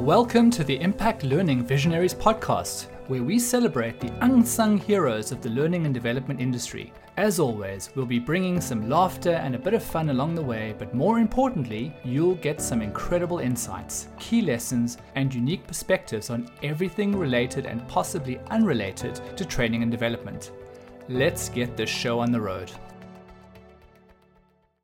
Welcome to the Impact Learning Visionaries podcast, where we celebrate the unsung heroes of the learning and development industry. As always, we'll be bringing some laughter and a bit of fun along the way, but more importantly, you'll get some incredible insights, key lessons, and unique perspectives on everything related and possibly unrelated to training and development. Let's get this show on the road.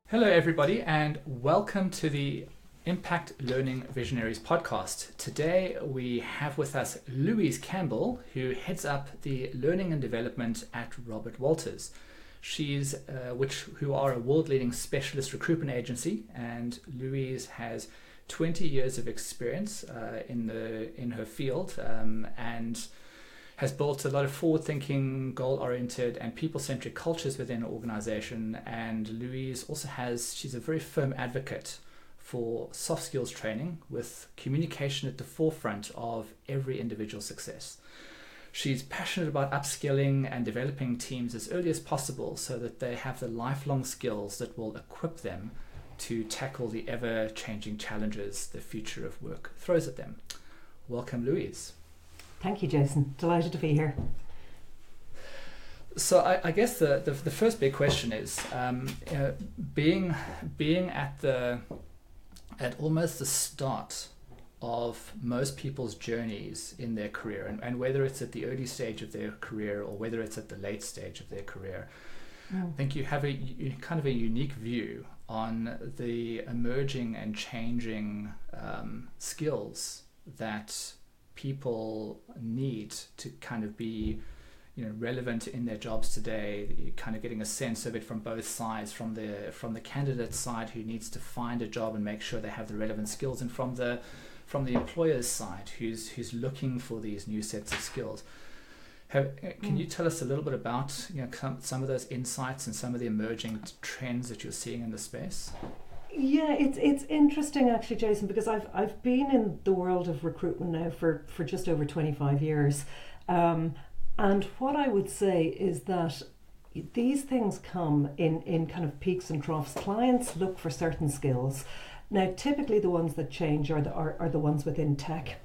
Hello, everybody, and welcome to the Impact Learning Visionaries podcast. Today we have with us Louise Campbell, who heads up the learning and development at Robert Walters. She's uh, which who are a world-leading specialist recruitment agency, and Louise has 20 years of experience uh, in the in her field um, and has built a lot of forward-thinking, goal-oriented, and people-centric cultures within an organization. And Louise also has she's a very firm advocate for soft skills training with communication at the forefront of every individual success. She's passionate about upskilling and developing teams as early as possible so that they have the lifelong skills that will equip them to tackle the ever changing challenges the future of work throws at them. Welcome, Louise. Thank you, Jason. Delighted to be here. So I, I guess the, the, the first big question is um, you know, being being at the at almost the start of most people's journeys in their career, and, and whether it's at the early stage of their career or whether it's at the late stage of their career, mm. I think you have a you, kind of a unique view on the emerging and changing um, skills that people need to kind of be you know relevant in their jobs today you're kind of getting a sense of it from both sides from the from the candidate side who needs to find a job and make sure they have the relevant skills and from the from the employer's side who's who's looking for these new sets of skills. Have, uh, can you mm. tell us a little bit about you know some, some of those insights and some of the emerging trends that you're seeing in the space? Yeah, it's it's interesting actually, Jason, because I've I've been in the world of recruitment now for, for just over twenty five years, um, and what I would say is that these things come in, in kind of peaks and troughs. Clients look for certain skills. Now, typically, the ones that change are the, are, are the ones within tech.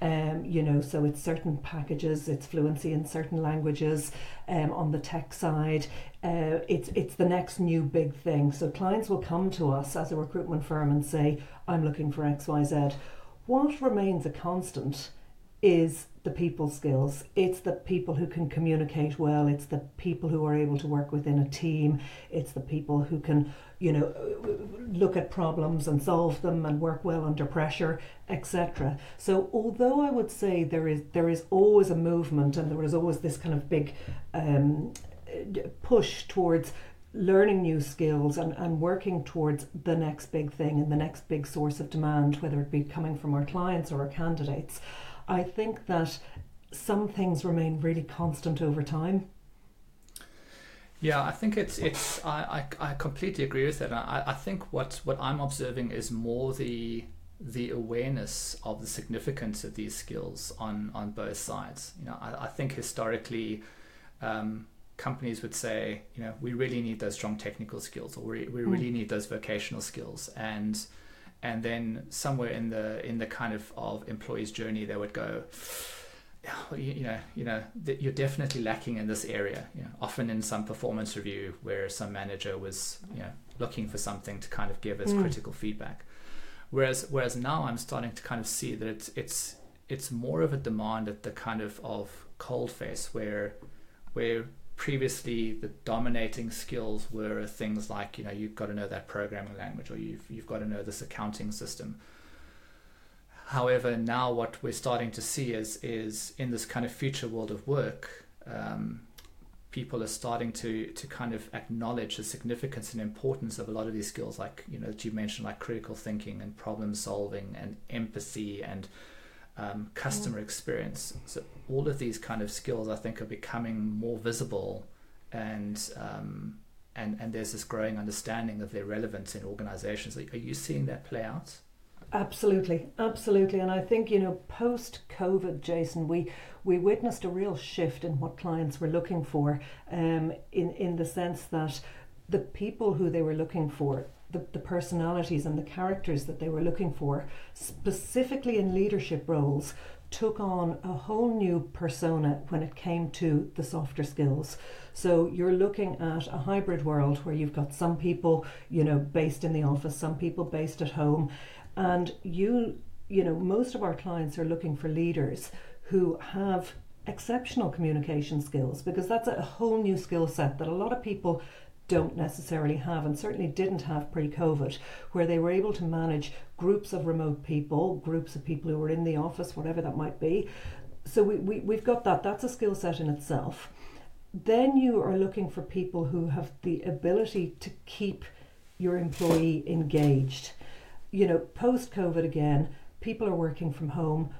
Um, you know, so it's certain packages, it's fluency in certain languages um, on the tech side. Uh, it's it's the next new big thing. So clients will come to us as a recruitment firm and say, "I'm looking for X, Y, Z." What remains a constant is the people skills. It's the people who can communicate well. It's the people who are able to work within a team. It's the people who can, you know, look at problems and solve them and work well under pressure, etc. So although I would say there is there is always a movement and there is always this kind of big um, push towards learning new skills and, and working towards the next big thing and the next big source of demand, whether it be coming from our clients or our candidates. I think that some things remain really constant over time. Yeah, I think it's it's I, I, I completely agree with that. I, I think what what I'm observing is more the the awareness of the significance of these skills on on both sides. You know, I, I think historically um, companies would say, you know, we really need those strong technical skills, or we, we really mm. need those vocational skills, and and then somewhere in the in the kind of of employees journey they would go you, you know you know you're definitely lacking in this area you know, often in some performance review where some manager was you know looking for something to kind of give as mm. critical feedback whereas whereas now i'm starting to kind of see that it's it's it's more of a demand at the kind of of cold face where where previously the dominating skills were things like you know you've got to know that programming language or you've you've got to know this accounting system. However now what we're starting to see is is in this kind of future world of work um, people are starting to to kind of acknowledge the significance and importance of a lot of these skills like you know that you mentioned like critical thinking and problem solving and empathy and um, customer mm. experience. So all of these kind of skills, I think, are becoming more visible, and um, and and there's this growing understanding of their relevance in organizations. Are you seeing that play out? Absolutely, absolutely, and I think you know post COVID, Jason, we we witnessed a real shift in what clients were looking for, um, in in the sense that the people who they were looking for the, the personalities and the characters that they were looking for, specifically in leadership roles, took on a whole new persona when it came to the softer skills. So you're looking at a hybrid world where you've got some people, you know, based in the office, some people based at home, and you, you know, most of our clients are looking for leaders who have exceptional communication skills because that's a whole new skill set that a lot of people don't necessarily have and certainly didn't have pre COVID, where they were able to manage groups of remote people, groups of people who were in the office, whatever that might be. So we, we, we've got that, that's a skill set in itself. Then you are looking for people who have the ability to keep your employee engaged. You know, post COVID again, people are working from home.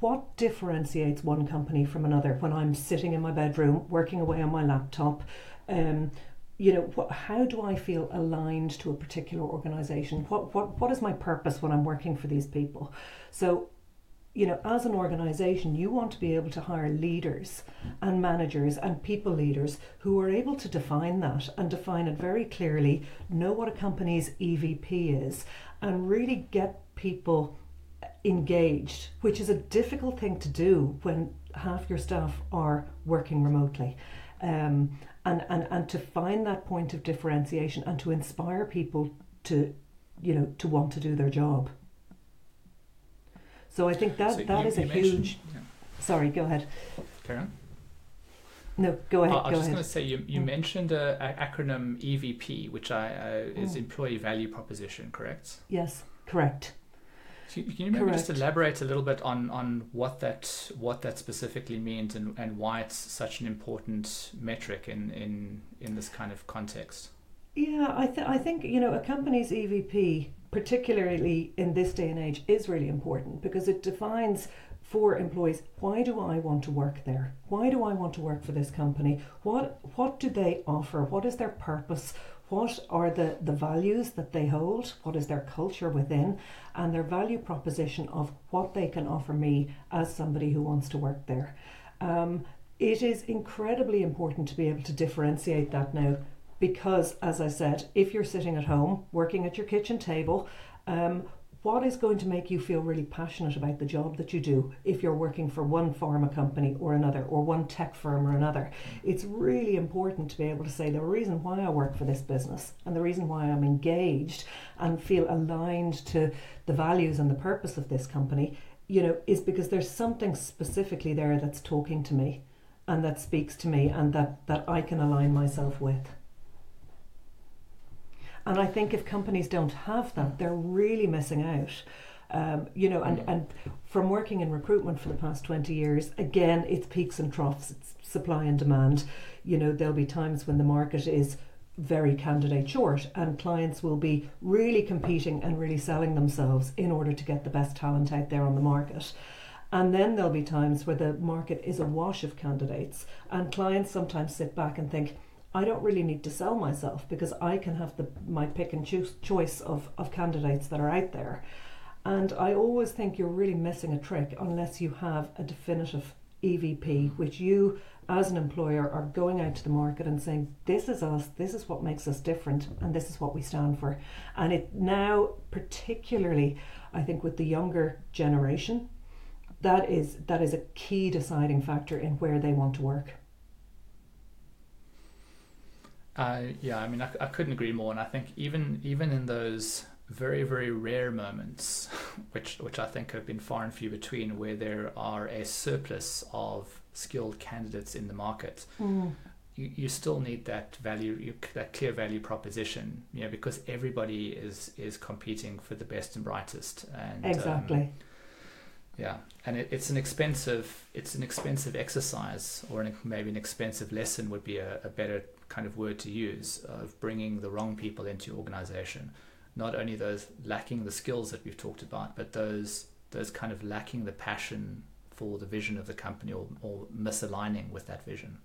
What differentiates one company from another when I'm sitting in my bedroom working away on my laptop? Um, you know what, how do i feel aligned to a particular organization? What, what what is my purpose when i'm working for these people? So you know as an organization you want to be able to hire leaders and managers and people leaders who are able to define that and define it very clearly know what a company's evp is and really get people engaged which is a difficult thing to do when half your staff are working remotely. Um, and, and, and to find that point of differentiation and to inspire people to, you know, to want to do their job. So I think that so that you, is a huge. Yeah. Sorry, go ahead. Karen. No, go ahead. Uh, I was just going to say you, you mm. mentioned a, a, acronym EVP, which I uh, is mm. Employee Value Proposition, correct? Yes, correct. Can you maybe Correct. just elaborate a little bit on, on what that what that specifically means and, and why it's such an important metric in, in, in this kind of context? Yeah, I, th- I think you know a company's EVP, particularly in this day and age, is really important because it defines for employees why do I want to work there? Why do I want to work for this company? What what do they offer? What is their purpose? What are the, the values that they hold, what is their culture within, and their value proposition of what they can offer me as somebody who wants to work there. Um, it is incredibly important to be able to differentiate that now because, as I said, if you're sitting at home working at your kitchen table, um, what is going to make you feel really passionate about the job that you do if you're working for one pharma company or another or one tech firm or another? It's really important to be able to say the reason why I work for this business and the reason why I'm engaged and feel aligned to the values and the purpose of this company you know is because there's something specifically there that's talking to me and that speaks to me and that that I can align myself with and I think if companies don't have that, they're really missing out. Um, you know, and, and from working in recruitment for the past 20 years, again, it's peaks and troughs, it's supply and demand. You know, there'll be times when the market is very candidate short and clients will be really competing and really selling themselves in order to get the best talent out there on the market. And then there'll be times where the market is awash of candidates, and clients sometimes sit back and think, I don't really need to sell myself because I can have the my pick and choose choice of, of candidates that are out there. And I always think you're really missing a trick unless you have a definitive EVP, which you as an employer are going out to the market and saying, This is us, this is what makes us different, and this is what we stand for. And it now, particularly, I think with the younger generation, that is that is a key deciding factor in where they want to work. Uh, yeah, I mean, I, I couldn't agree more, and I think even even in those very very rare moments, which which I think have been far and few between, where there are a surplus of skilled candidates in the market. Mm. You, you still need that value, you, that clear value proposition, you know, because everybody is is competing for the best and brightest. And exactly. Um, yeah, and it, it's an expensive it's an expensive exercise, or an, maybe an expensive lesson would be a, a better kind of word to use of bringing the wrong people into your organization. Not only those lacking the skills that we've talked about, but those those kind of lacking the passion for the vision of the company or, or misaligning with that vision.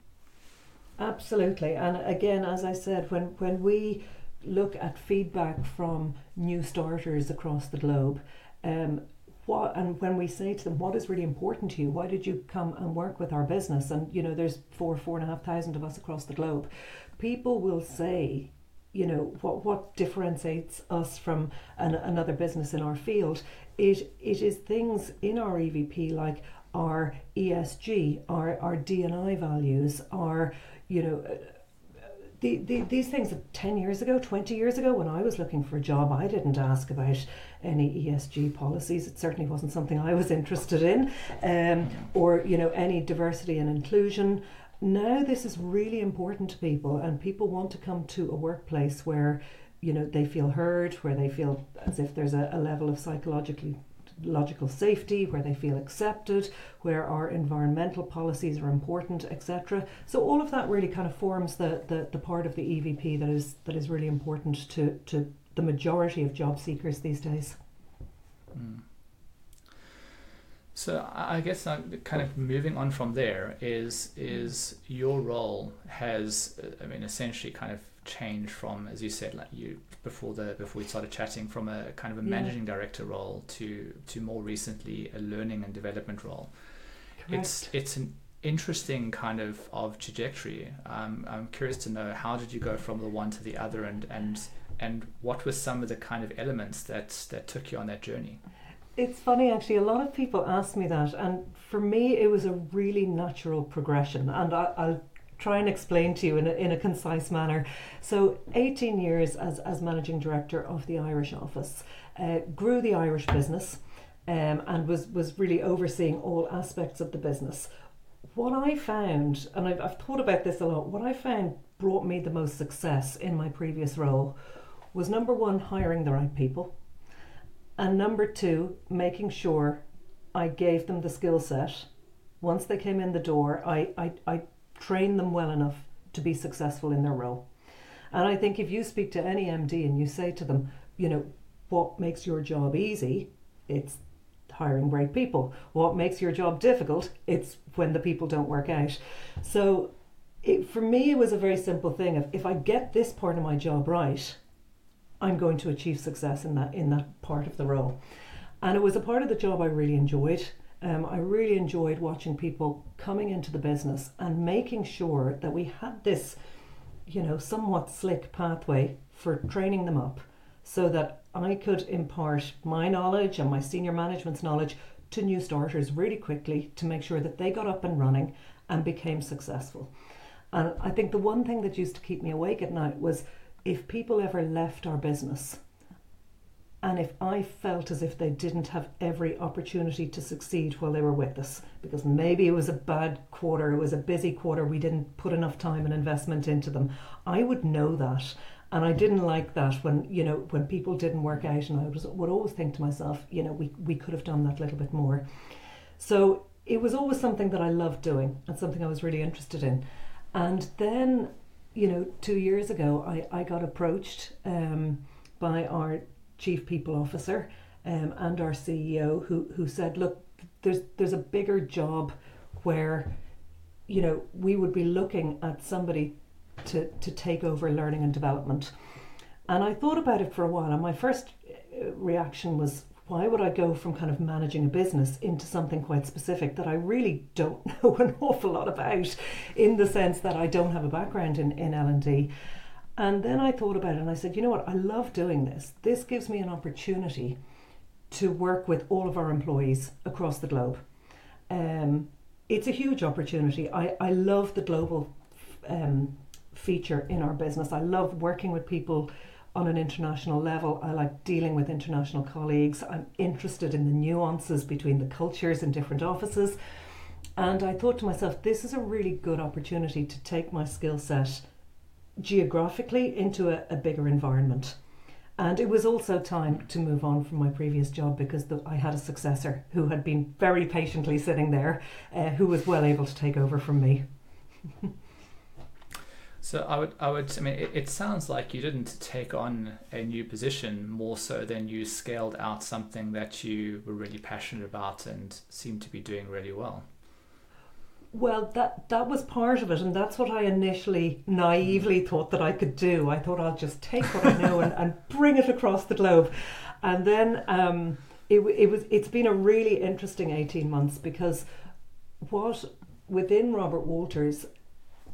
Absolutely. And again, as I said, when, when we look at feedback from new starters across the globe, um, what and when we say to them what is really important to you? Why did you come and work with our business? And you know there's four four and a half thousand of us across the globe. People will say you know what what differentiates us from an, another business in our field it it is things in our EVP like our ESG our our D&I values our you know uh, the, the, these things 10 years ago 20 years ago when I was looking for a job I didn't ask about any ESG policies. It certainly wasn't something I was interested in. Um, or you know any diversity and inclusion. Now this is really important to people and people want to come to a workplace where you know they feel heard where they feel as if there's a, a level of psychologically logical safety where they feel accepted where our environmental policies are important etc so all of that really kind of forms the, the, the part of the evp that is that is really important to, to the majority of job seekers these days mm. So I guess I'm kind of moving on from there is is your role has I mean essentially kind of changed from as you said like you before the before we started chatting from a kind of a managing yeah. director role to to more recently a learning and development role. Correct. It's it's an interesting kind of of trajectory. Um, I'm curious to know how did you go from the one to the other and and and what were some of the kind of elements that that took you on that journey? It's funny actually, a lot of people ask me that, and for me, it was a really natural progression. And I, will try and explain to you in a, in a concise manner. So, 18 years as, as managing director of the Irish office, uh, grew the Irish business. Um, and was, was really overseeing all aspects of the business. What I found, and I've, I've thought about this a lot, what I found brought me the most success in my previous role was number one, hiring the right people. And number two, making sure I gave them the skill set. Once they came in the door, I, I, I trained them well enough to be successful in their role. And I think if you speak to any MD and you say to them, you know, what makes your job easy? It's hiring great people. What makes your job difficult? It's when the people don't work out. So it, for me, it was a very simple thing. If, if I get this part of my job right, I'm going to achieve success in that in that part of the role. And it was a part of the job I really enjoyed. Um, I really enjoyed watching people coming into the business and making sure that we had this, you know, somewhat slick pathway for training them up so that I could impart my knowledge and my senior management's knowledge to new starters really quickly to make sure that they got up and running and became successful. And I think the one thing that used to keep me awake at night was if people ever left our business and if I felt as if they didn't have every opportunity to succeed while they were with us, because maybe it was a bad quarter, it was a busy quarter, we didn't put enough time and investment into them, I would know that. And I didn't like that when, you know, when people didn't work out and I was, would always think to myself, you know, we, we could have done that little bit more. So it was always something that I loved doing and something I was really interested in. And then you know, two years ago, I, I got approached um, by our chief people officer um, and our CEO who, who said, look, there's, there's a bigger job where, you know, we would be looking at somebody to, to take over learning and development. And I thought about it for a while, and my first uh, reaction was, why would I go from kind of managing a business into something quite specific that I really don't know an awful lot about in the sense that I don't have a background in, in L&D. And then I thought about it and I said, you know what, I love doing this. This gives me an opportunity to work with all of our employees across the globe. Um, it's a huge opportunity. I, I love the global um, feature in our business. I love working with people on an international level. I like dealing with international colleagues. I'm interested in the nuances between the cultures in different offices. And I thought to myself, this is a really good opportunity to take my skill set geographically into a, a, bigger environment. And it was also time to move on from my previous job because the, I had a successor who had been very patiently sitting there, uh, who was well able to take over from me. So I would, I would, I mean, it, it, sounds like you didn't take on a new position more so than you scaled out something that you were really passionate about and seemed to be doing really well. Well, that that was part of it, and that's what I initially naively thought that I could do. I thought I'll just take what I know and, and bring it across the globe, and then um, it it was it's been a really interesting eighteen months because what within Robert Walters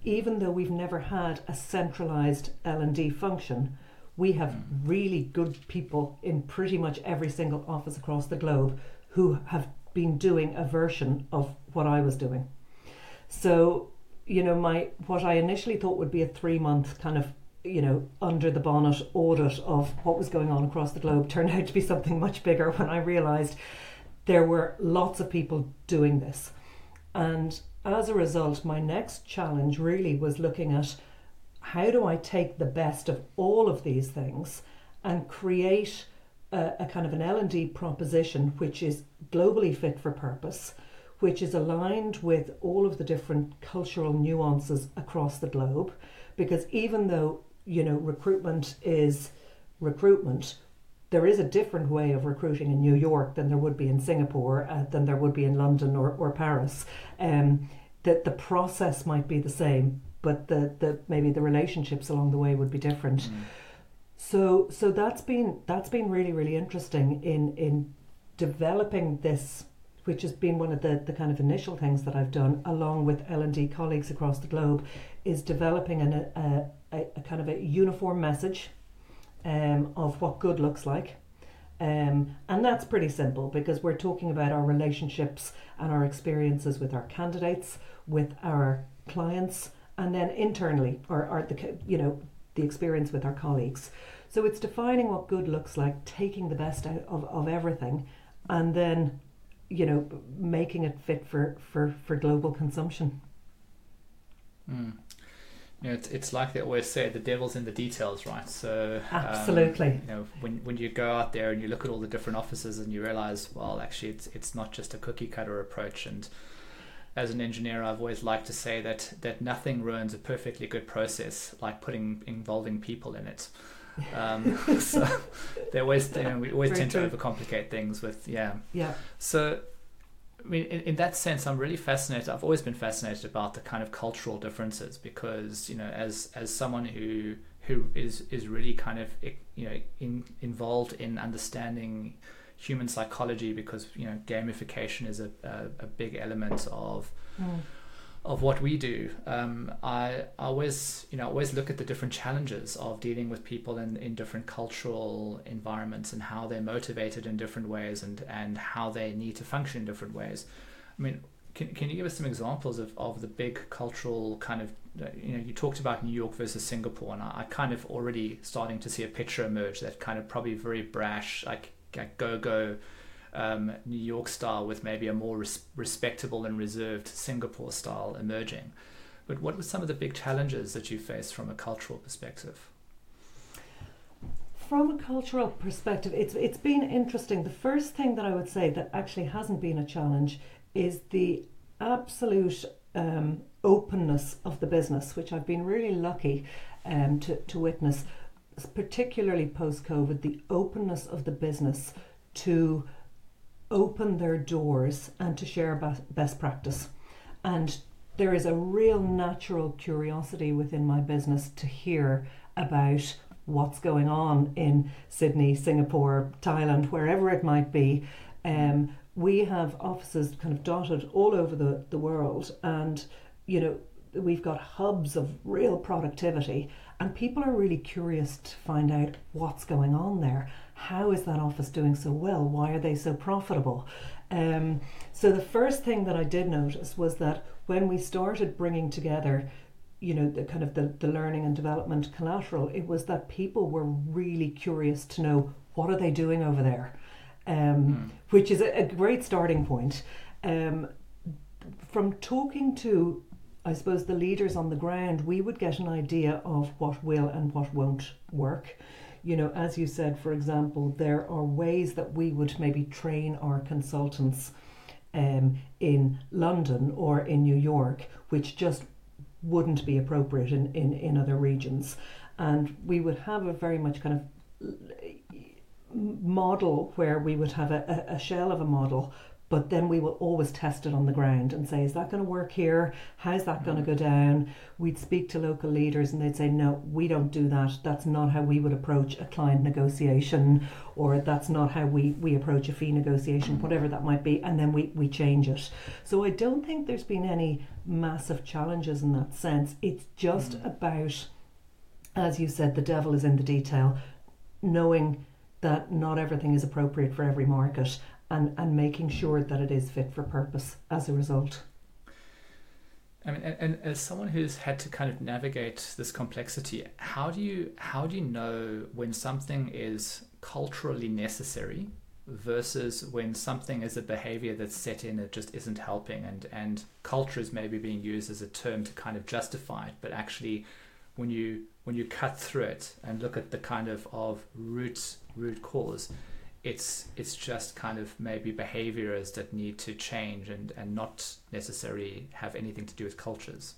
even though we've never had a centralized L&D function, we have Mm. really good people in pretty much every single office across the globe who have been doing a version of what I was doing. So, you know, my what I initially thought would be a three month kind of, you know, under the bonnet audit of what was going on across the globe turned out to be something much bigger when I realized there were lots of people doing this. And as a result, my next challenge really was looking at how do I take the best of all of these things and create a, a kind of an L&D proposition which is globally fit for purpose, which is aligned with all of the different cultural nuances across the globe. Because even though you know recruitment is recruitment there is a different way of recruiting in New York than there would be in Singapore, uh, than there would be in London or, or Paris. Um, that the process might be the same, but the, the maybe the relationships along the way would be different. Mm. So so that's been that's been really really interesting in in developing this, which has been one of the, the kind of initial things that I've done along with L and D colleagues across the globe, is developing an, a, a, a kind of a uniform message um, of what good looks like. Um, and that's pretty simple because we're talking about our relationships and our experiences with our candidates, with our clients, and then internally, or, or the you know the experience with our colleagues. So it's defining what good looks like, taking the best out of, of everything, and then you know making it fit for for for global consumption. Mm. You know, it's, it's like they always say, the devil's in the details, right? So um, Absolutely. you know, when when you go out there and you look at all the different offices and you realize, well, actually, it's it's not just a cookie cutter approach. And as an engineer, I've always liked to say that that nothing ruins a perfectly good process like putting involving people in it. Um, so they always, you know, we always Very tend true. to overcomplicate things with yeah. Yeah. So, I mean, in, in that sense, I'm really fascinated. I've always been fascinated about the kind of cultural differences because, you know, as as someone who who is is really kind of you know in, involved in understanding human psychology because you know gamification is a, a, a big element of Mm. Of what we do. Um, I, I always, you know, always look at the different challenges of dealing with people in, in different cultural environments and how they're motivated in different ways and, and how they need to function in different ways. I mean, can, can you give us some examples of, of the big cultural kind of, uh, you know, you talked about New York versus Singapore, and I, I kind of already starting to see a picture emerge that kind of probably very brash, like, like go go um, New York style with maybe a more res- respectable and reserved Singapore style emerging. But what were some of the big challenges that you faced from a cultural perspective? From a cultural perspective, it's it's been interesting. The first thing that I would say that actually hasn't been a challenge is the absolute um, openness of the business, which I've been really lucky um, to to witness, particularly post COVID. The openness of the business to open their doors and to share best practice, and there is a real natural curiosity within my business to hear about what's going on in Sydney, Singapore, Thailand, wherever it might be. Um, we have offices kind of dotted all over the, the world, and you know, we've got hubs of real productivity, and people are really curious to find out what's going on there. How is that office doing so well? Why are they so profitable? Um, so, the first thing that I did notice was that when we started bringing together you know the kind of the, the learning and development collateral it was that people were really curious to know what are they doing over there um, Mm. which is a, a great starting point um, from talking to i suppose the leaders on the ground we would get an idea of what will and what won't work you know as you said for example there are ways that we would maybe train our consultants um, in london or in new york which just wouldn't be appropriate in, in, in other regions. And we would have a very much kind of model where we would have a, a, a shell of a model, but then we will always test it on the ground and say, is that going to work here? How's that going to go down? We'd speak to local leaders and they'd say, no, we don't do that. That's not how we would approach a client negotiation, or that's not how we, we approach a fee negotiation, whatever that might be. And then we, we change it. So I don't think there's been any massive challenges in that sense. It's just Mm. about, as you said, the devil is in the detail, knowing that not everything is appropriate for every market and, and making sure that it is fit for purpose as a result. I mean, and, and as someone who's had to kind of navigate this complexity, how do you how do you know when something is culturally necessary versus when something is a behavior that's set in that just isn't helping and and culture is maybe being used as a term to kind of justify it, but actually when you when you cut through it and look at the kind of of root root cause, it's it's just kind of maybe behaviors that need to change and, and not necessarily have anything to do with cultures.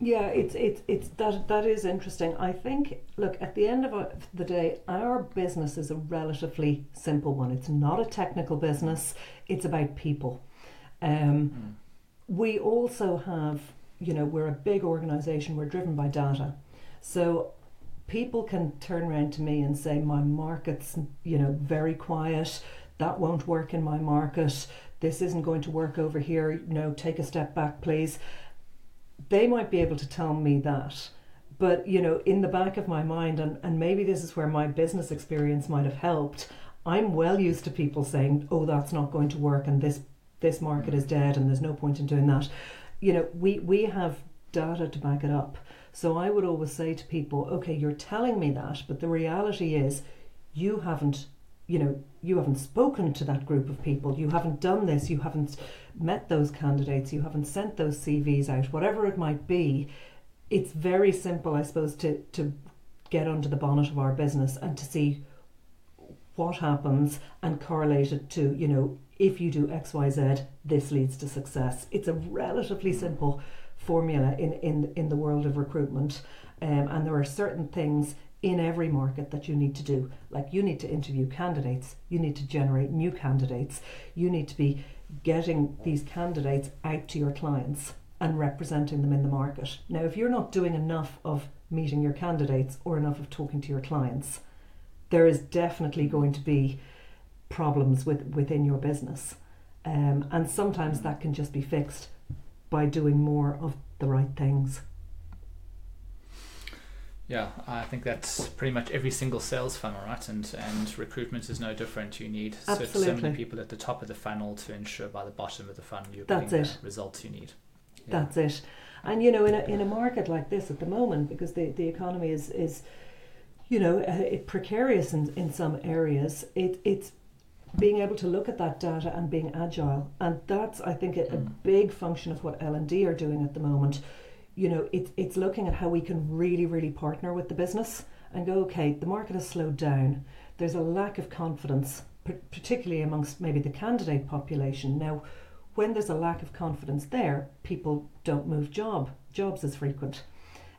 Yeah, it's it's it's that that is interesting. I think look at the end of the day, our business is a relatively simple one. It's not a technical business. It's about people. Um, we also have, you know, we're a big organization. We're driven by data, so people can turn around to me and say, "My market's, you know, very quiet. That won't work in my market. This isn't going to work over here. You know, take a step back, please." they might be able to tell me that but you know in the back of my mind and, and maybe this is where my business experience might have helped i'm well used to people saying oh that's not going to work and this this market is dead and there's no point in doing that you know we we have data to back it up so i would always say to people okay you're telling me that but the reality is you haven't you know you haven't spoken to that group of people. You haven't done this. You haven't met those candidates. You haven't sent those cvs out whatever it might be. It's very simple i suppose to to get under the bonnet of our business and to see what happens and correlate it to you know if you do xyz this leads to success. It's a relatively simple formula in in in the world of recruitment um, and there are certain things in every market that you need to do. Like you need to interview candidates, you need to generate new candidates, you need to be getting these candidates out to your clients and representing them in the market. Now, if you're not doing enough of meeting your candidates or enough of talking to your clients, there is definitely going to be problems with within your business. Um, and sometimes that can just be fixed by doing more of the right things. Yeah, I think that's pretty much every single sales funnel, right? And and recruitment is no different. You need so, so many people at the top of the funnel to ensure by the bottom of the funnel you're That's getting it. the results you need. Yeah. That's it. And you know, in a in a market like this at the moment, because the, the economy is is, you know, uh, it precarious in, in some areas. It it's being able to look at that data and being agile, and that's I think a, a Mm. big function of what L and D are doing at the moment. You know, it's it's looking at how we can really really partner with the business and go, okay, the market has slowed down. There's a lack of confidence, particularly amongst maybe the candidate population now when there's a lack of confidence there, people don't move job jobs as frequent.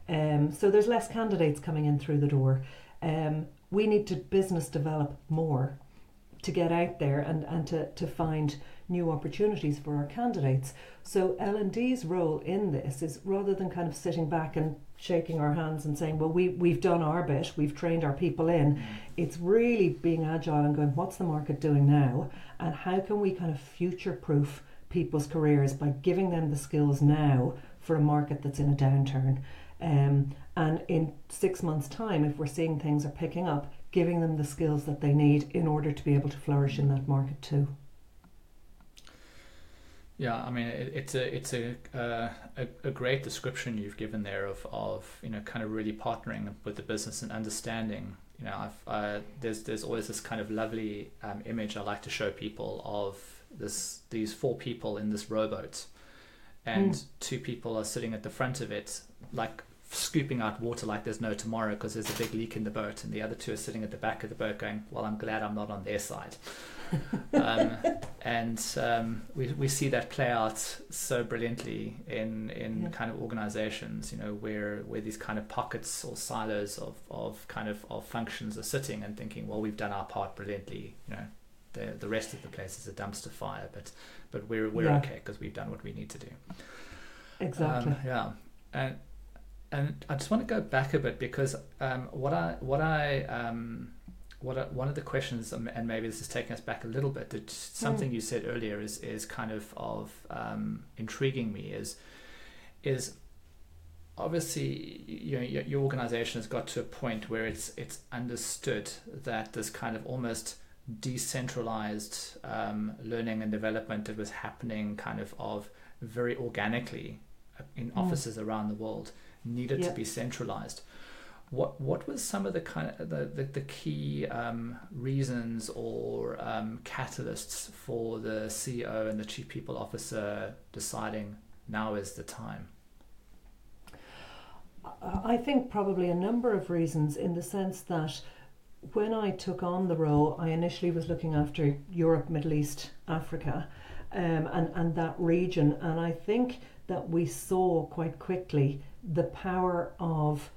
Um, so there's less candidates coming in through the door. Um, we need to business develop more to get out there and, and to, to find new opportunities for our candidates. So L and D's role in this is rather than kind of sitting back and shaking our hands and saying, well, we, we've done our bit, we've trained our people in, it's really being agile and going, what's the market doing now? And how can we kind of future proof people's careers by giving them the skills now for a market that's in a downturn? Um, and in six months' time, if we're seeing things are picking up, giving them the skills that they need in order to be able to flourish in that market too. Yeah, I mean it, it's a it's a, uh, a a great description you've given there of, of you know kind of really partnering with the business and understanding. You know, I've uh, there's there's always this kind of lovely um, image I like to show people of this these four people in this rowboat, and Mm. two people are sitting at the front of it like scooping out water like there's no tomorrow because there's a big leak in the boat, and the other two are sitting at the back of the boat going, "Well, I'm glad I'm not on their side." um, and um, we, we see that play out so brilliantly in in Yeah. kind of organizations you know where where these kind of pockets or silos of, of kind of of functions are sitting and thinking well we've done our part brilliantly you know the the rest of the place is a dumpster fire. But but we're we're Yeah. okay because we've done what we need to do. Exactly. Um, yeah, and and I just want to go back a bit because um, what I what I um, what I, one of the questions um, and maybe this is taking us back a little bit. That something you said earlier is is kind of of um, intriguing me is is obviously you know your, your organization has got to a point where it's it's understood that this kind of almost decentralized um, learning and development that was happening kind of of very organically in Mm. offices around the world needed Yeah. to be centralized. What what was some of the kind of the, the, the key um, reasons or um, catalysts for the CEO and the chief people officer deciding now is the time? I think probably a number of reasons in the sense that when I took on the role, I initially was looking after Europe, Middle East, Africa, um, and, and that region. And I think that we saw quite quickly the power of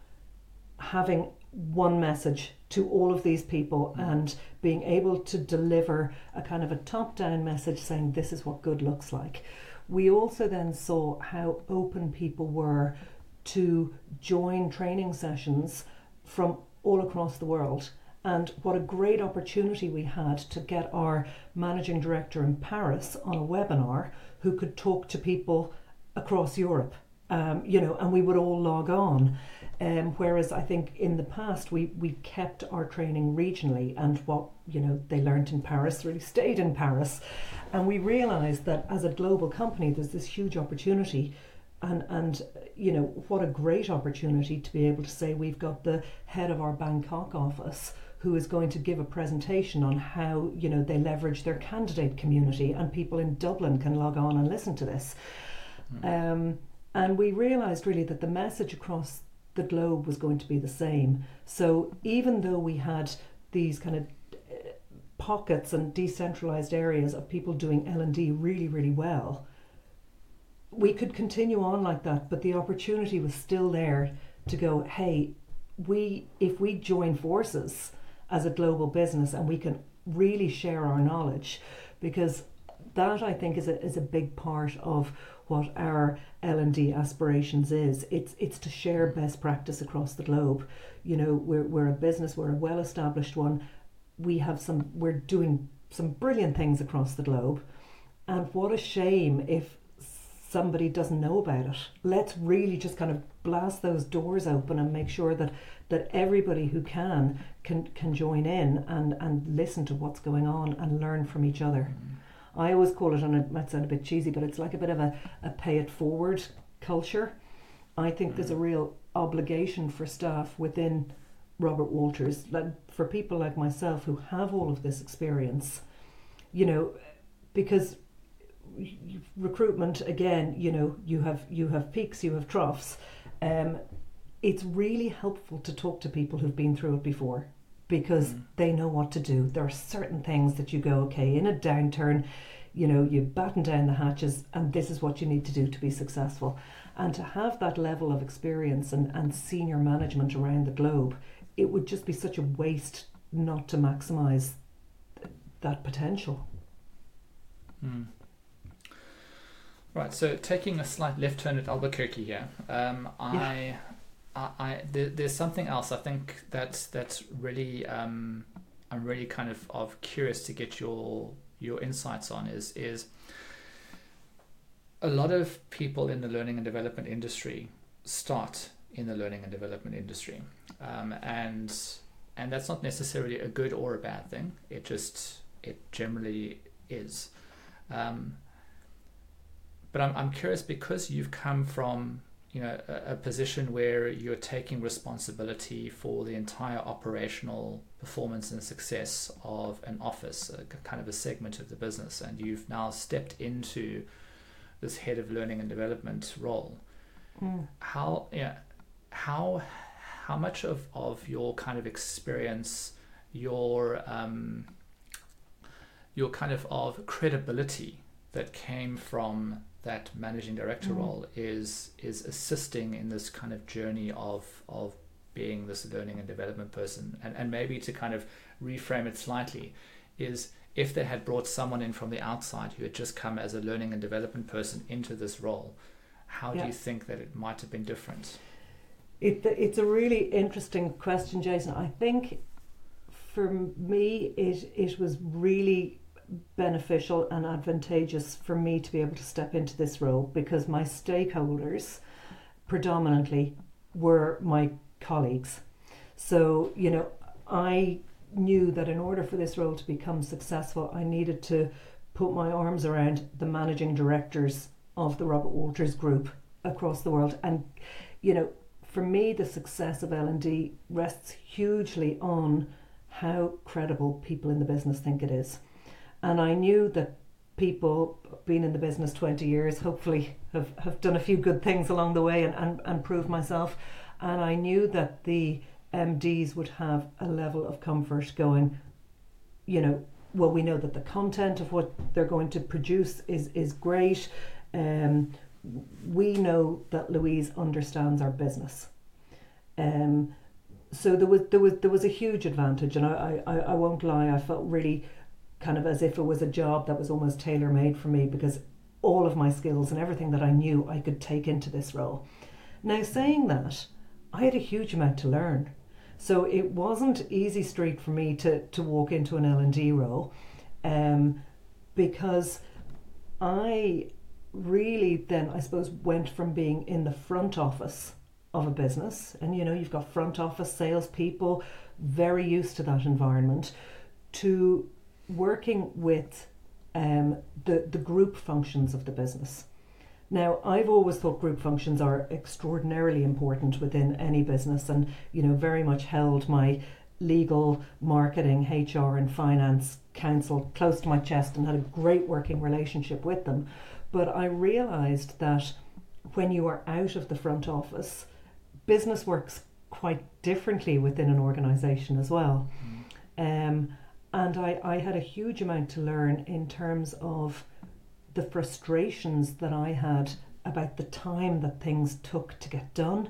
having one message to all of these people Mm. and being able to deliver a kind of a top down message saying this is what good looks like. We also then saw how open people were to join training sessions from all across the world. And what a great opportunity we had to get our managing director in Paris on a webinar who could talk to people across Europe, um, you know, and we would all log on. Um, whereas I think in the past we, we kept our training regionally and what you know they learnt in Paris really stayed in Paris, and we realised that as a global company there's this huge opportunity and and you know what a great opportunity to be able to say we've got the head of our Bangkok office who is going to give a presentation on how you know they leverage their candidate community and people in Dublin can log on and listen to this. Um, and we realized really that the message across the globe was going to be the same. So even though we had these kind of uh, pockets and decentralized areas of people doing L&D really really well we could continue on like that, but the opportunity was still there to go, hey, we if we join forces as a global business and we can really share our knowledge, because that I think is a is a big part of what our L and D aspirations is. It's it's to share best practice across the globe. You know, we're we're a business, we're a well established one. We have some we're doing some brilliant things across the globe. And what a shame if somebody doesn't know about it. Let's really just kind of blast those doors open and make sure that that everybody who can can can join in and and listen to what's going on and learn from each other. Mm-hmm. I always call it, and it might sound a bit cheesy, but it's like a bit of a, a pay it forward culture. I think there's a real obligation for staff within Robert Walters, like for people like myself who have all of this experience, you know, because recruitment again, you know, you have you have peaks, you have troughs. Um, it's really helpful to talk to people who've been through it before because Mm. they know what to do. There are certain things that you go, okay, in a downturn, you know, you batten down the hatches and this is what you need to do to be successful. And to have that level of experience and, and senior management around the globe, it would just be such a waste not to maximize th- that potential. Hmm. Right, so taking a slight left turn at Albuquerque here, um, I, I, there, there's something else I think that's that's really um, I'm really kind of, of curious to get your your insights on is is a lot of people in the learning and development industry start in the learning and development industry, um, and and that's not necessarily a good or a bad thing. It just it generally is. Um, but I'm, I'm curious because you've come from you know a, a position where you're taking responsibility for the entire operational performance and success of an office, a, kind of a segment of the business, and you've now stepped into this head of learning and development role. How yeah, how how much of, of your kind of experience, your um, your kind of of credibility that came from that managing director Mm. role is is assisting in this kind of journey of of being this learning and development person and, and maybe to kind of reframe it slightly is if they had brought someone in from the outside who had just come as a learning and development person into this role, how Yeah. do you think that it might have been different? It, it's a really interesting question, Jason. I think for me, it it was really beneficial and advantageous for me to be able to step into this role because my stakeholders predominantly were my colleagues. So, you know, I knew that in order for this role to become successful, I needed to put my arms around the managing directors of the Robert Walters Group across the world. And, you know, for me, the success of L&D rests hugely on how credible people in the business think it is. And I knew that people being in the business 20 years hopefully have, have done a few good things along the way and, and, and proved myself. And I knew that the MDs would have a level of comfort going, you know, well, we know that the content of what they're going to produce is, is great. Um, we know that Louise understands our business. Um, so there was there was there was a huge advantage, and I, I, I won't lie, I felt really kind of as if it was a job that was almost tailor made for me because all of my skills and everything that I knew I could take into this role. Now saying that, I had a huge amount to learn. So it wasn't easy street for me to, to walk into an L and D role, um, because I really then I suppose went from being in the front office of a business, and you know you've got front office salespeople, very used to that environment, to working with um, the the group functions of the business. Now, I've always thought group functions are extraordinarily important within any business, and you know, very much held my legal, marketing, HR, and finance council close to my chest, and had a great working relationship with them. But I realised that when you are out of the front office, business works quite differently within an organisation as well. Um, and I, I had a huge amount to learn in terms of the frustrations that I had about the time that things took to get done.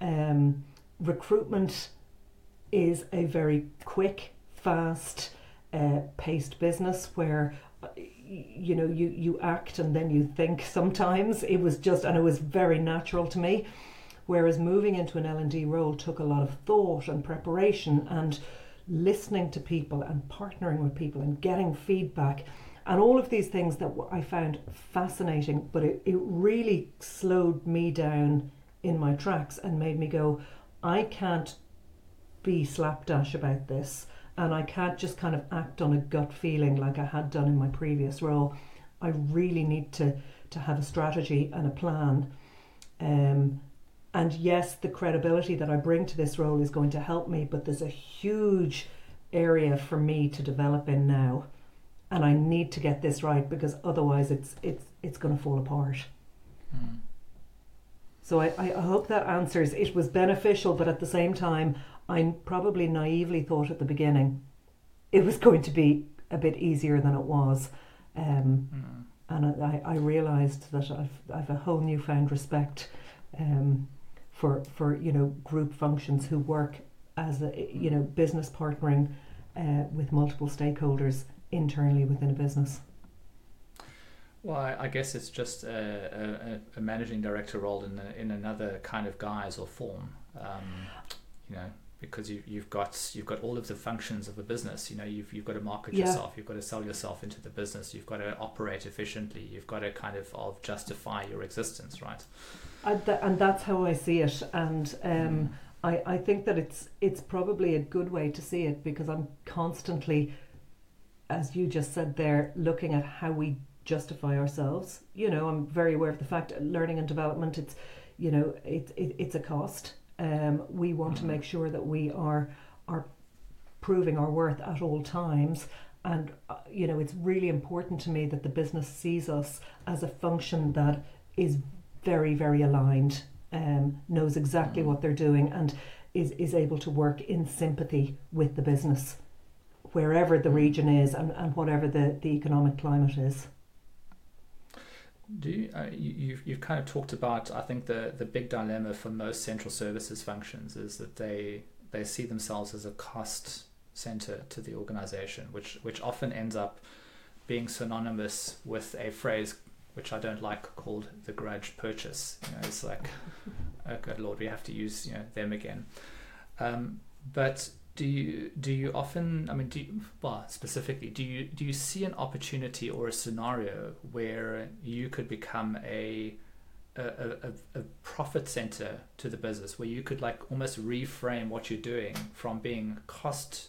Um, recruitment is a very quick, fast, uh, paced business where uh, you know you you act and then you think sometimes it was just and it was very natural to me whereas moving into an L&D role took a lot of thought and preparation and listening to people and partnering with people and getting feedback and all of these things that I found fascinating, but it, it really slowed me down in my tracks and made me go, I can't be slapdash about this, and I can't just kind of act on a gut feeling like I had done in my previous role. I really need to, to have a strategy and a plan. Um, and yes, the credibility that I bring to this role is going to help me, but there's a huge area for me to develop in now and I need to get this right because otherwise it's it's it's going to fall apart. Mm. So I, I hope that answers. It was beneficial, but at the same time, I probably naively thought at the beginning it was going to be a bit easier than it was, um, Mm. and I, I realised that I've I've a whole newfound respect um, for for you know group functions who work as a you know business partnering uh, with multiple stakeholders internally within a business. Well, I, I guess it's just a, a, a managing director role in a, in another kind of guise or form. Um, you know, because you you've got you've got all of the functions of a business. You know, you've you've got to market Yeah. yourself, you've got to sell yourself into the business, you've got to operate efficiently, you've got to kind of, of justify your existence, right? And, th- and that's how I see it. And um, I, I think that it's it's probably a good way to see it because I'm constantly, as you just said there, looking at how we justify ourselves. You know, I'm very aware of the fact that learning and development. It's, you know, it, it it's a cost. Um, we want to Mhm. make sure that we are are proving our worth at all times. And uh, you know, it's really important to me that the business sees us as a function that is very, very aligned, um, knows exactly Mhm. what they're doing, and is, is able to work in sympathy with the business, wherever the region is and, and whatever the, the economic climate is. Do you, uh, you you've you've kind of talked about I think the the big dilemma for most central services functions is that they they see themselves as a cost center to the organization, which which often ends up being synonymous with a phrase which I don't like called the grudge purchase. You know, it's like, oh good lord, we have to use you know them again. Um, but do you do you often? I mean, do you, well specifically do you do you see an opportunity or a scenario where you could become a a, a, a profit center to the business where you could like almost reframe what you're doing from being cost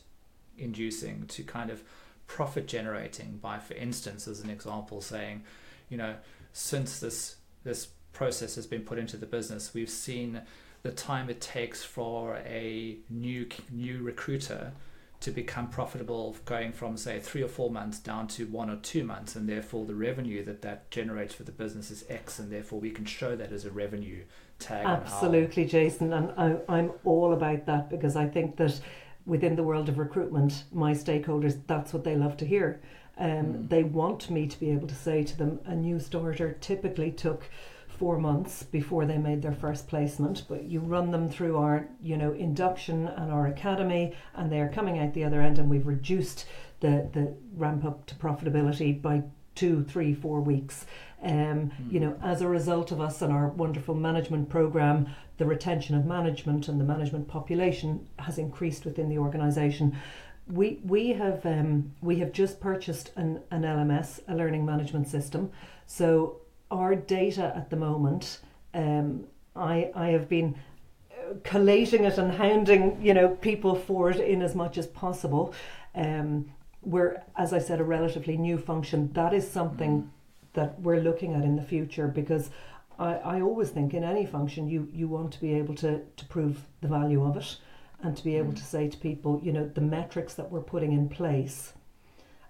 inducing to kind of profit generating by for instance as an example saying you know since this this process has been put into the business we've seen the time it takes for a new new recruiter to become profitable going from say three or four months down to one or two months and therefore the revenue that that generates for the business is x and therefore we can show that as a revenue tag absolutely jason and I, i'm all about that because i think that within the world of recruitment my stakeholders that's what they love to hear um, mm. they want me to be able to say to them a new starter typically took four months before they made their first placement but you run them through our you know induction and our academy and they're coming out the other end and we've reduced the the ramp up to profitability by two three four weeks um, mm. you know as a result of us and our wonderful management program the retention of management and the management population has increased within the organization we we have um, we have just purchased an, an LMS a learning management system so our data at the moment, um, I I have been uh, collating it and hounding you know people for it in as much as possible. Um, we're as I said a relatively new function. That is something mm. that we're looking at in the future because I, I always think in any function you you want to be able to to prove the value of it and to be able to say to people you know the metrics that we're putting in place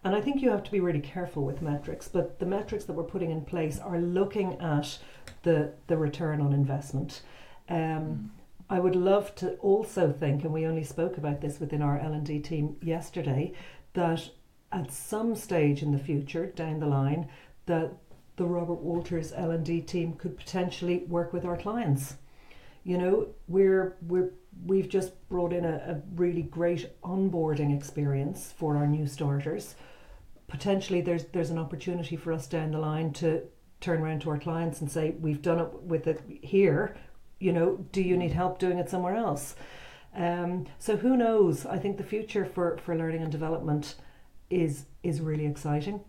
and I think you have to be really careful with metrics, but the metrics that we're putting in place are looking at the, the return on investment. Um, mm. I would love to also think, and we only spoke about this within our L&D team yesterday, that at some stage in the future, down the line, that the Robert Walters L&D team could potentially work with our clients. You know, we're we're we've just brought in a, a really great onboarding experience for our new starters. Potentially there's there's an opportunity for us down the line to turn around to our clients and say we've done it with it here. You know do you need help doing it somewhere else? Um, so who knows? I think the future for for learning and development is is really exciting.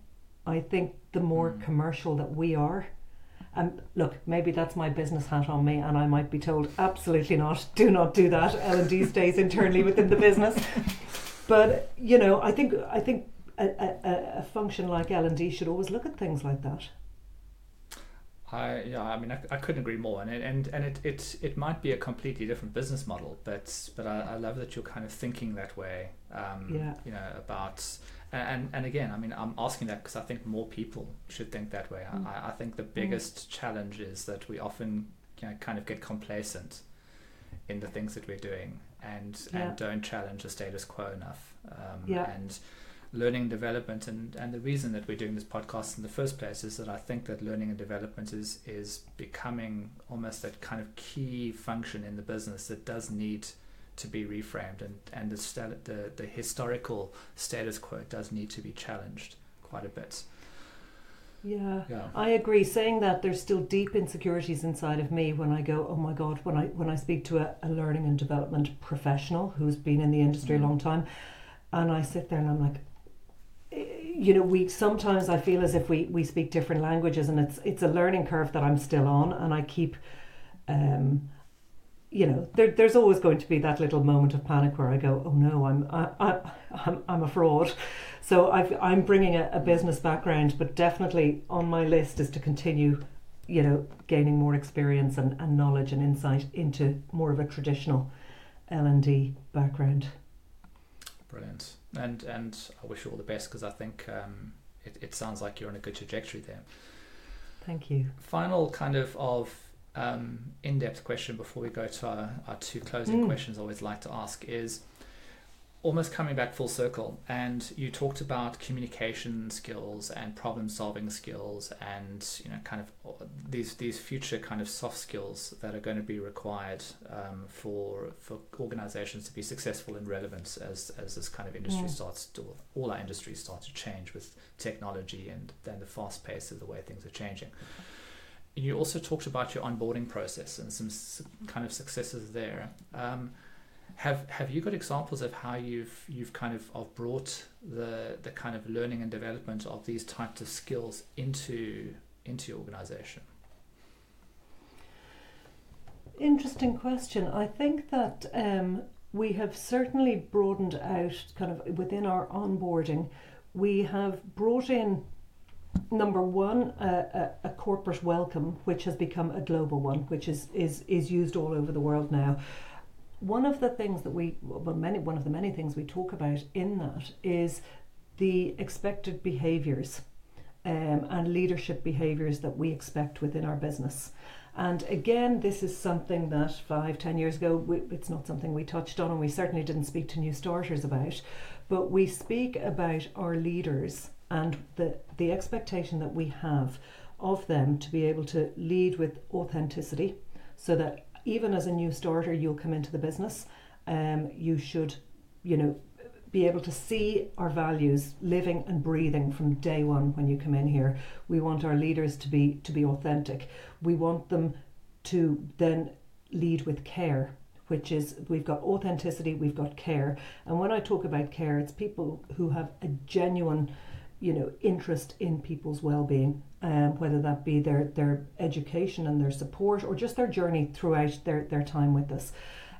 I think the more mm. commercial that we are and look maybe that's my business hat on me and i might be told absolutely not do not do that l&d stays internally within the business but you know i think i think a, a, a function like L&D should always look at things like that. I yeah, I mean, I, I couldn't agree more, and and and it, it it might be a completely different business model, but but I, I love that you're kind of thinking that way. Um, yeah. You know about and and again, I mean, I'm asking that because I think more people should think that way. Mm. I, I think the mm. biggest mm. challenge is that we often you know, kind of get complacent in the things that we're doing and yeah. and don't challenge the status quo enough. Um, yeah. And learning and development and, and the reason that we're doing this podcast in the first place is that I think that learning and development is is becoming almost that kind of key function in the business that does need to be reframed and, and the, stat, the the historical status quo does need to be challenged quite a bit. Yeah, yeah, I agree. Saying that there's still deep insecurities inside of me when I go, oh my god, when I when I speak to a, a learning and development professional who's been in the industry mm-hmm. a long time, and I sit there and I'm like, you know we sometimes i feel as if we we speak different languages and it's it's a learning curve that i'm still on and i keep um you know there, there's always going to be that little moment of panic where i go oh no i'm I, I, i'm i'm a fraud so I've, i'm bringing a, a business background but definitely on my list is to continue you know gaining more experience and, and knowledge and insight into more of a traditional l&d background brilliant and and I wish you all the best because I think um, it, it sounds like you're on a good trajectory there. Thank you. Final kind of of um, in-depth question before we go to our, our two closing mm. questions I always like to ask is almost coming back full circle, and you talked about communication skills and problem solving skills, and you know, kind of these these future kind of soft skills that are going to be required um, for for organizations to be successful and relevant as as this kind of industry yeah. starts to all our industries start to change with technology and then the fast pace of the way things are changing. You also talked about your onboarding process and some kind of successes there. Um, have have you got examples of how you've you've kind of, of brought the the kind of learning and development of these types of skills into into your organization? Interesting question. I think that um, we have certainly broadened out kind of within our onboarding. We have brought in number one, a, a, a, corporate welcome, which has become a global one, which is, is, is used all over the world now. One of the things that we well many one of the many things we talk about in that is the expected behaviors um, and leadership behaviors that we expect within our business. And again this is something that five ten years ago we, it's not something we touched on and we certainly didn't speak to new starters about but we speak about our leaders and the the expectation that we have of them to be able to lead with authenticity so that even as a new starter, you'll come into the business. Um, you should, you know, be able to see our values living and breathing from day one when you come in here. We want our leaders to be to be authentic. We want them to then lead with care, which is we've got authenticity, we've got care. And when I talk about care, it's people who have a genuine, you know, interest in people's well-being um, whether that be their, their education and their support or just their journey throughout their, their time with us.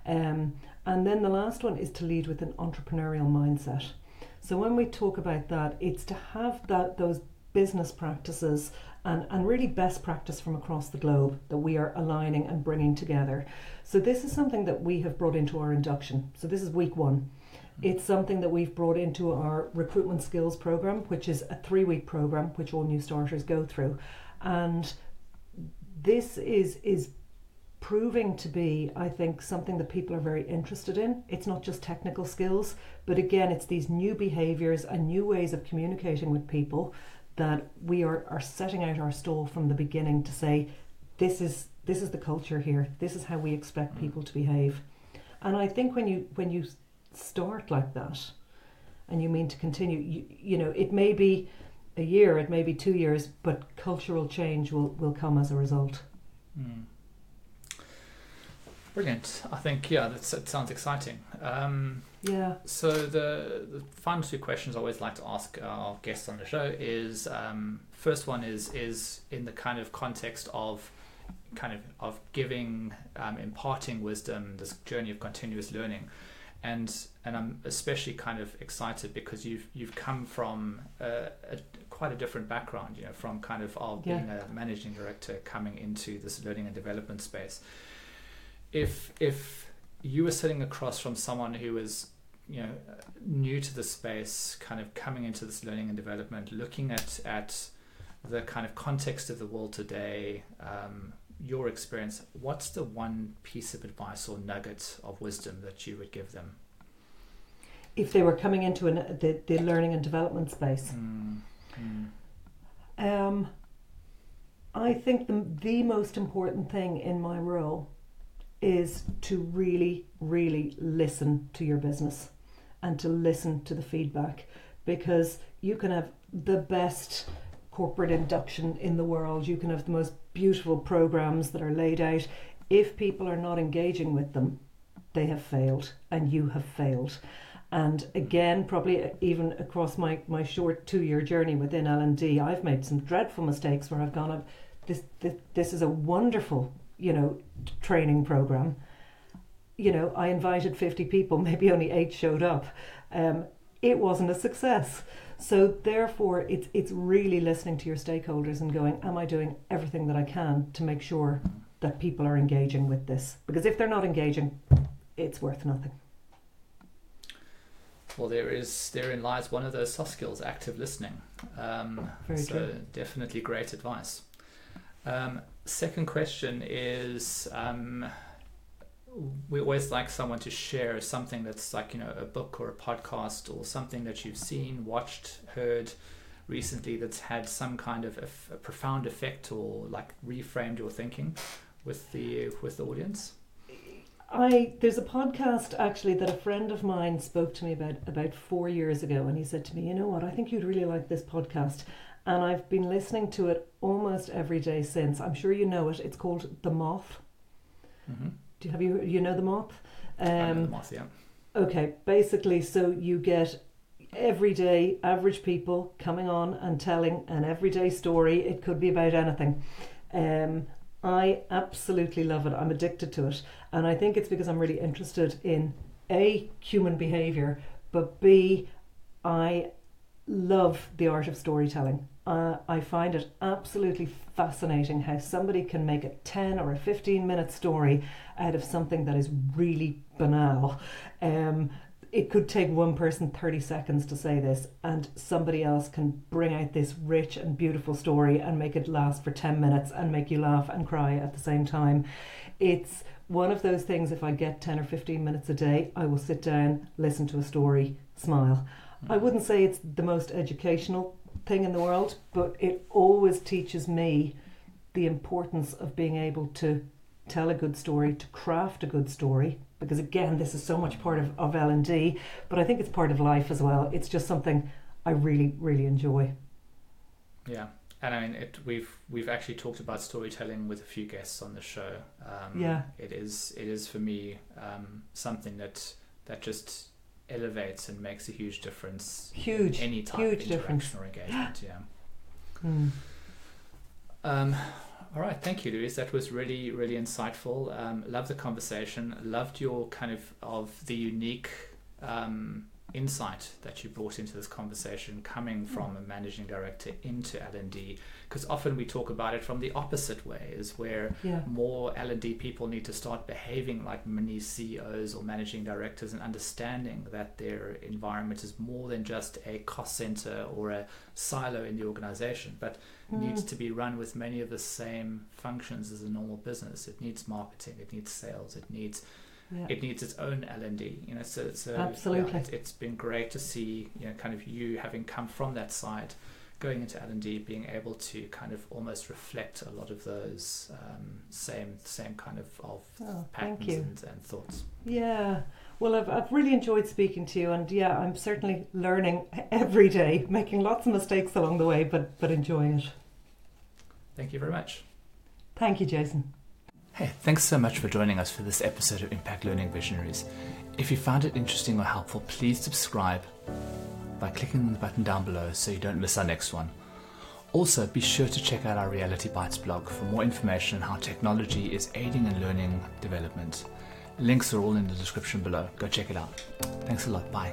Um, and then the last one is to lead with an entrepreneurial mindset. So when we talk about that, it's to have that those business practices and, and really best practice from across the globe that we are aligning and bringing together. So this is something that we have brought into our induction. So this is week one. It's something that we've brought into our recruitment skills program, which is a three week program which all new starters go through. And this is is proving to be, I think, something that people are very interested in. It's not just technical skills, but again, it's these new behaviors and new ways of communicating with people that we are, are setting out our stall from the beginning to say, this is this is the culture here. This is how we expect mm. people to behave. And I think when you when you start like that and you mean to continue, you, you know, it may be a year, it may be two years, but cultural change will, will come as a result. Mm. Brilliant. I think, yeah, that sounds exciting. Um, yeah. So, the, the final two questions I always like to ask our guests on the show is um, first one is is in the kind of context of kind of of giving um, imparting wisdom this journey of continuous learning and and I'm especially kind of excited because you've you've come from a, a quite a different background, you know, from kind of of being a managing director coming into this learning and development space. If if you were sitting across from someone who was you know new to the space, kind of coming into this learning and development, looking at at the kind of context of the world today, um, your experience, what's the one piece of advice or nugget of wisdom that you would give them? If they were coming into an, the, the learning and development space. Mm. Mm. Um, I think the, the most important thing in my role is to really, really listen to your business and to listen to the feedback because you can have the best corporate induction in the world. You can have the most beautiful programs that are laid out. If people are not engaging with them, they have failed and you have failed. And again, probably even across my, my short two year journey within L&D, I've made some dreadful mistakes where I've gone, this, this, this is a wonderful, you know, training program. You know, I invited 50 people, maybe only eight showed up. Um, it wasn't a success. So therefore, it's it's really listening to your stakeholders and going, am I doing everything that I can to make sure that people are engaging with this? Because if they're not engaging, it's worth nothing. Well, there is therein lies one of those soft skills, active listening. Um, Very so true. definitely great advice. Um, second question is. Um, we always like someone to share something that's like you know a book or a podcast or something that you've seen, watched, heard recently that's had some kind of a, a profound effect or like reframed your thinking with the with the audience. I there's a podcast actually that a friend of mine spoke to me about about four years ago, and he said to me, "You know what? I think you'd really like this podcast." And I've been listening to it almost every day since. I'm sure you know it. It's called The Moth. Mm-hmm. Do you have you you know The Moth? I know Um, the moth, yeah. Okay, basically, so you get everyday average people coming on and telling an everyday story. It could be about anything. Um, I absolutely love it. I'm addicted to it, and I think it's because I'm really interested in a human behavior, but b I love the art of storytelling. Uh, I find it absolutely fascinating how somebody can make a 10 or a 15 minute story out of something that is really banal. Um, it could take one person 30 seconds to say this, and somebody else can bring out this rich and beautiful story and make it last for 10 minutes and make you laugh and cry at the same time. It's one of those things, if I get 10 or 15 minutes a day, I will sit down, listen to a story, smile. I wouldn't say it's the most educational thing in the world, but it always teaches me the importance of being able to tell a good story, to craft a good story. Because again, this is so much part of, of L and D, but I think it's part of life as well. It's just something I really, really enjoy. Yeah, and I mean, it, we've we've actually talked about storytelling with a few guests on the show. Um, Yeah. it is it is for me um, something that that just elevates and makes a huge difference. in Huge, any type huge of difference. interaction or engagement. Yeah. Hmm. Um, all right, thank you, Louise. That was really, really insightful. Um, loved the conversation. Loved your kind of of the unique um, insight that you brought into this conversation, coming from a managing director into L and D. Because often we talk about it from the opposite way, is where Yeah. more L and D people need to start behaving like mini CEOs or managing directors and understanding that their environment is more than just a cost center or a silo in the organization, but needs Mm. to be run with many of the same functions as a normal business. It needs marketing, it needs sales, it needs Yeah. it needs its own L and D. You know, so so Absolutely. it's, it's been great to see you know kind of you having come from that side, going into L and D, being able to kind of almost reflect a lot of those um, same same kind of of Oh, patterns thank you. and, and thoughts. Yeah. Well, I've, I've really enjoyed speaking to you, and yeah, I'm certainly learning every day, making lots of mistakes along the way, but but enjoying it. Thank you very much. Thank you, Jason. Hey, thanks so much for joining us for this episode of Impact Learning Visionaries. If you found it interesting or helpful, please subscribe by clicking on the button down below so you don't miss our next one. Also, be sure to check out our Realitybytes blog for more information on how technology is aiding in learning development. Links are all in the description below. Go check it out. Thanks a lot. Bye.